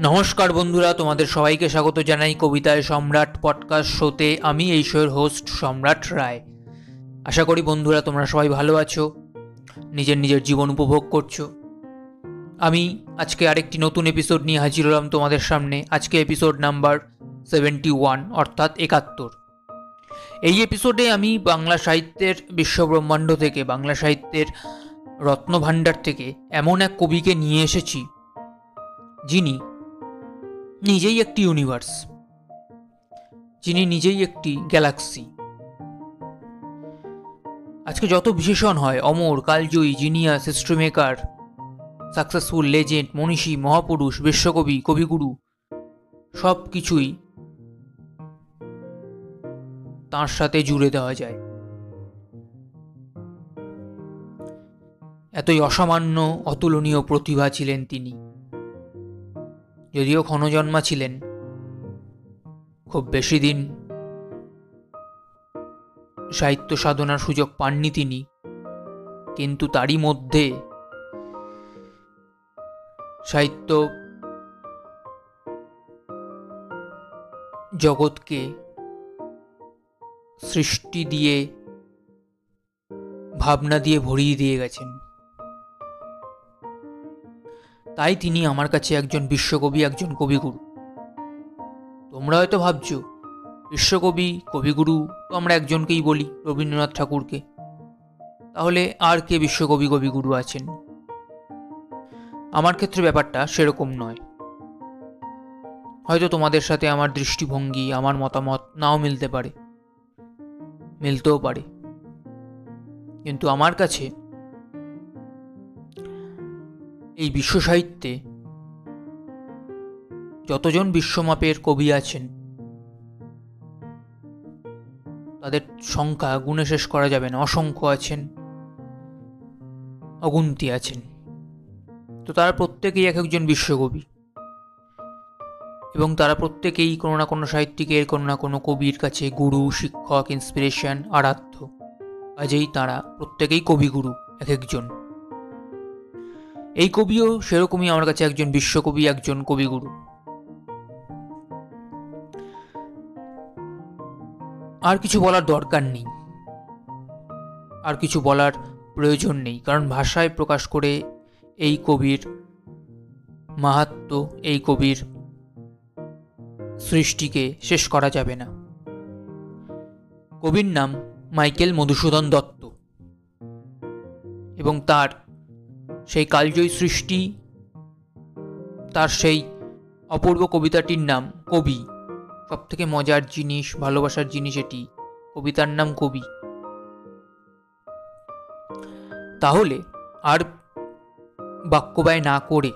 নমস্কার বন্ধুরা, তোমাদের সবাইকে স্বাগত জানাই কবিতায় সম্রাট পডকাস্ট শোতে আমি এই শোয়ের হোস্ট সম্রাট রায়। আশা করি বন্ধুরা, তোমরা সবাই ভালো আছো, নিজের নিজের জীবন উপভোগ করছ। আমি আজকে আরেকটি নতুন এপিসোড নিয়ে হাজির হলাম তোমাদের সামনে। আজকে এপিসোড নাম্বার সেভেন্টি ওয়ান অর্থাৎ একাত্তর। এই এপিসোডে আমি বাংলা সাহিত্যের বিশ্বব্রহ্মাণ্ড থেকে, বাংলা সাহিত্যের রত্নভাণ্ডার থেকে এমন এক কবিকে নিয়ে এসেছি, যিনি নিজেই একটি ইউনিভার্স যিনি নিজেই একটি গ্যালাক্সি আজকে যত বিশেষণ হয়, অমর, কালজয়ী genius history maker successful legend মনীষী, মহাপুরুষ, বিশ্বকবি, কবিগুরু সব কিছুই তাঁর সাথে জুড়ে দেওয়া যায়। এতই অসামান্য, অতুলনীয় প্রতিভা ছিলেন তিনি। যদিও ক্ষণজন্মা ছিলেন। খুব বেশি দিন সাহিত্য সাধনার সুযোগ পাননি তিনি। কিন্তু তারই মধ্যে সাহিত্য জগৎকে সৃষ্টি দিয়ে, ভাবনা দিয়ে ভরিয়ে দিয়ে গেছেন। তাই তিনি আমার কাছে একজন বিশ্বকবি, একজন কবিগুরু। তোমরা হয়তো ভাবছ, বিশ্বকবি, কবিগুরু তো আমরা একজনকেই বলি রবীন্দ্রনাথ ঠাকুরকে। তাহলে আর কে বিশ্বকবি, কবিগুরু আছেন? আমার ক্ষেত্রে ব্যাপারটা সেরকম নয়। হয়তো তোমাদের সাথে আমার দৃষ্টিভঙ্গি, আমার মতামত নাও মিলতে পারে, মিলতেও পারে। কিন্তু আমার কাছে এই বিশ্ব সাহিত্যে যতজন বিশ্বমাপের কবি আছেন, তাদের সংখ্যা গুণে শেষ করা যাবে না। অসংখ্য আছেন, অগুন্তি আছেন। তো তারা প্রত্যেকেই এক একজন বিশ্বকবি। এবং তারা প্রত্যেকেই কোনো না কোনো সাহিত্যিকের, কোনো না কোনো কবির কাছে গুরু, শিক্ষক ইন্সপিরেশন আরাধ্য। কাজেই তারা প্রত্যেকেই কবিগুরু, এক একজন। এই কবিও সেরকমই আমার কাছে একজন বিশ্বকবি, একজন কবিগুরু। আর কিছু বলার দরকার নেই। আর কিছু বলার প্রয়োজন নেই, কারণ ভাষায় প্রকাশ করে এই কবির মাহাত্ম, এই কবির সৃষ্টিকে শেষ করা যাবে না। কবির নাম মাইকেল মধুসূদন দত্ত। এবং তার সেই কালজয়ী সৃষ্টি, তার সেই অপূর্ব কবিতাটির নাম কবি। সব থেকে মজার জিনিস, ভালোবাসার জিনিস এটি, কবিতার নাম কবি। তাহলে আর বাক্যব্যয় না করে,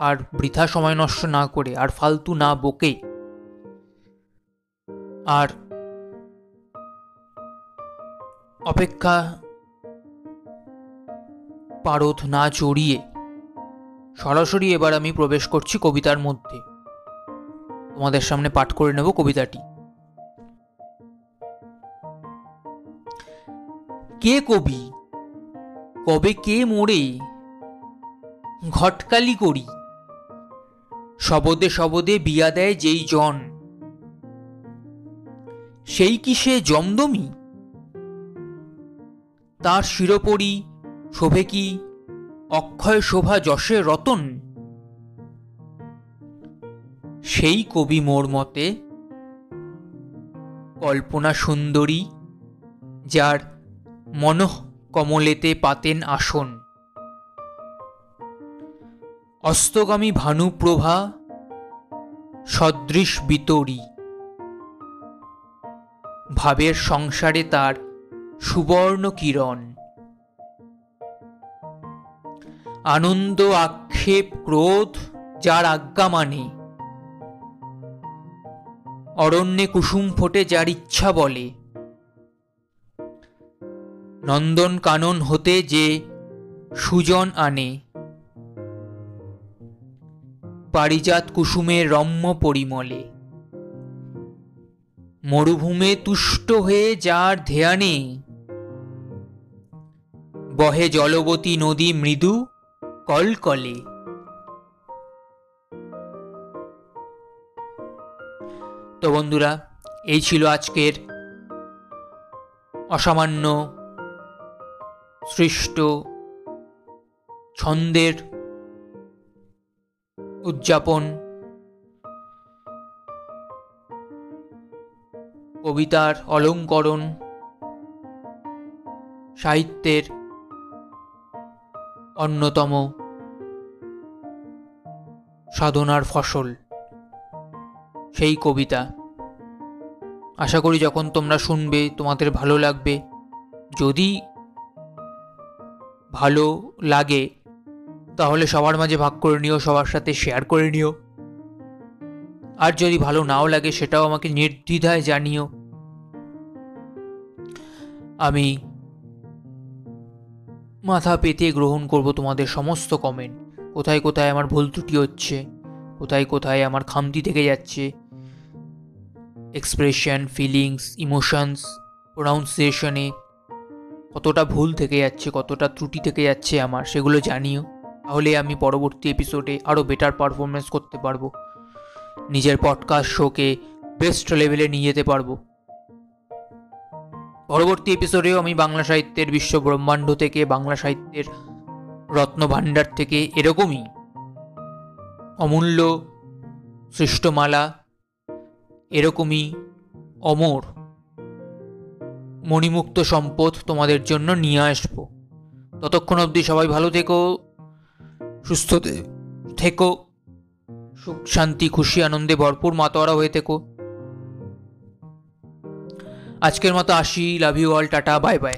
আর বৃথা সময় নষ্ট না করে, আর ফালতু না বকে, আর অপেক্ষা পারদ না চড়িয়ে। সরাসরি এবার আমি প্রবেশ করছি কবিতার মধ্যে। তোমাদের সামনে পাঠ করে নেব কবিতাটি। কে কবি? কবে কে মোড়ে ঘটকালি করি। শবদে শবদে বিয়া দেয় যেই জন। সেই কি সে জমদমি? তার শিরোপরি শোভে কি অক্ষয় শোভা যশে রতন? সেই কবি মোর মতে, কল্পনা সুন্দরী, যার মনঃ কমলেতে পাতেন আসন। অস্তগামী ভানুপ্রভা, সদৃশ বিতরী। ভাবের সংসারে তার সুবর্ণ কিরণ। আনন্দ, আক্ষেপ, ক্রোধ, যার আজ্ঞা মানে। অরণ্যে কুসুম ফোটে যার ইচ্ছা বলে। নন্দন কানন হতে যে সুজন আনে। পারিজাত কুসুমের রম্য পরিমলে। মরুভূমে তুষ্ট হয়ে যার ধ্যানে। বহে জলবতী নদী মৃদু। কলকলে। তো বন্ধুরা এই ছিল আজকের অসামান্য সৃষ্ট ছন্দের উদযাপন কবিতার অলঙ্করণ সাহিত্যের অন্যতম সাধনার ফসল। সেই কবিতা। আশা করি যখন তোমরা শুনবে, তোমাদের ভালো লাগবে। যদি ভালো লাগে, তাহলে সবার মাঝে ভাগ করে নিও, সবার সাথে শেয়ার করে নিও। আর যদি ভালো নাও লাগে, সেটাও আমাকে নির্দ্বিধায় জানিও। আমি মাথা পেতে গ্রহণ করব তোমাদের সমস্ত কমেন্ট কোথায় কোথায় আমার ভুল ত্রুটি হচ্ছে? কোথায় কোথায় আমার খামতি থেকে যাচ্ছে? এক্সপ্রেশন ফিলিংস ইমোশনস প্রোনাউন্সিয়েশনে কতটা ভুল থেকে যাচ্ছে, কতটা ত্রুটি থেকে যাচ্ছে আমার, সেগুলো জানিও। তাহলে আমি পরবর্তী এপিসোডে আরও বেটার পারফরমেন্স করতে পারব। নিজের পডকাস্ট শোকে বেস্ট লেভেলে নিয়ে যেতে পারব। পরবর্তী এপিসোডেও আমি বাংলা সাহিত্যের বিশ্ব ব্রহ্মাণ্ড থেকে, বাংলা সাহিত্যের রত্ন ভাণ্ডার থেকে এরকমই অমূল্য সৃষ্টমালা, এরকমই অমর মণিমুক্ত সম্পদ তোমাদের জন্য নিয়ে আসব। ততক্ষণ অবধি সবাই ভালো থেকো, সুস্থ থেকো, সুখ, শান্তি, খুশি, আনন্দে ভরপুর মাতোয়ারা হয়ে থেকো। আজকের মতো আসি love you all tata bye bye